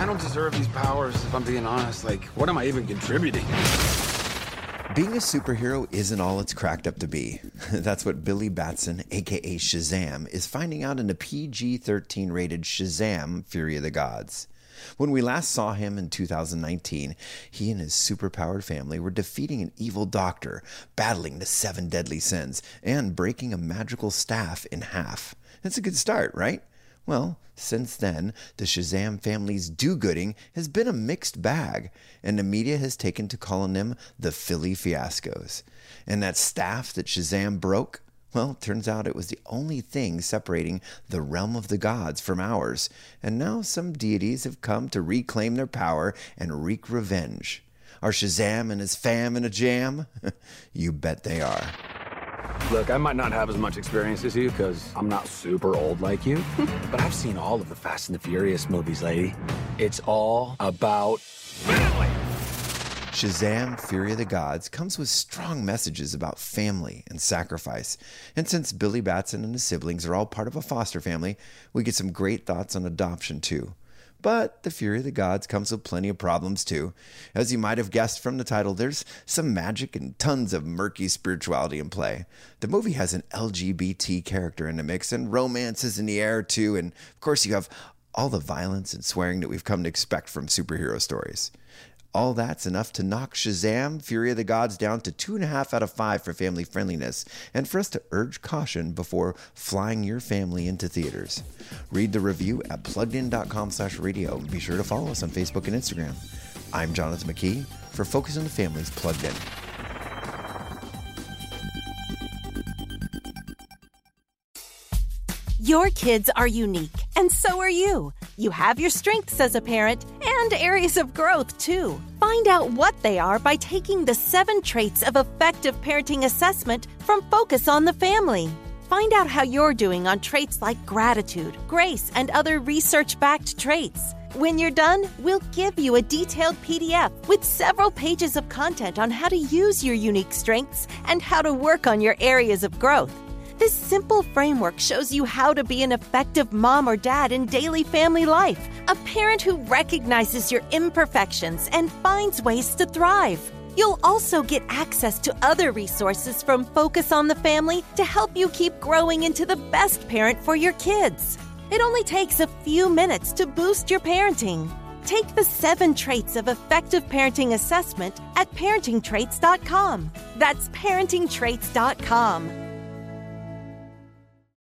I don't deserve these powers, if I'm being honest. Like, what am I even contributing? Being a superhero isn't all it's cracked up to be. That's what Billy Batson, aka Shazam, is finding out in the PG 13 rated Shazam Fury of the Gods. When we last saw him in 2019, he and his superpowered family were defeating an evil doctor, battling the seven deadly sins, and breaking a magical staff in half. That's a good start, right? Well, since then, the Shazam family's do gooding has been a mixed bag, and the media has taken to calling them the Philly Fiascos. And that staff that Shazam broke, well, turns out it was the only thing separating the realm of the gods from ours, and now some deities have come to reclaim their power and wreak revenge. Are Shazam and his fam in a jam? you bet they are. Look, I might not have as much experience as you because I'm not super old like you, but I've seen all of the Fast and the Furious movies, lady. It's all about family. Shazam Fury of the Gods comes with strong messages about family and sacrifice. And since Billy Batson and his siblings are all part of a foster family, we get some great thoughts on adoption too. But the Fury of the Gods comes with plenty of problems too. As you might have guessed from the title, there's some magic and tons of murky spirituality in play. The movie has an LGBT character in the mix, and romance is in the air too. And of course, you have all the violence and swearing that we've come to expect from superhero stories. All that's enough to knock Shazam Fury of the Gods down to two and a half out of five for family friendliness, and for us to urge caution before flying your family into theaters. Read the review at pluggedin.com slash radio and be sure to follow us on Facebook and Instagram. I'm Jonathan McKee for Focus on the Families Plugged In. Your kids are unique, and so are you. You have your strengths as a parent and areas of growth, too. Find out what they are by taking the seven traits of effective parenting assessment from Focus on the Family. Find out how you're doing on traits like gratitude, grace, and other research backed traits. When you're done, we'll give you a detailed PDF with several pages of content on how to use your unique strengths and how to work on your areas of growth. This simple framework shows you how to be an effective mom or dad in daily family life, a parent who recognizes your imperfections and finds ways to thrive. You'll also get access to other resources from Focus on the Family to help you keep growing into the best parent for your kids. It only takes a few minutes to boost your parenting. Take the seven traits of effective parenting assessment at parentingtraits.com. That's parentingtraits.com.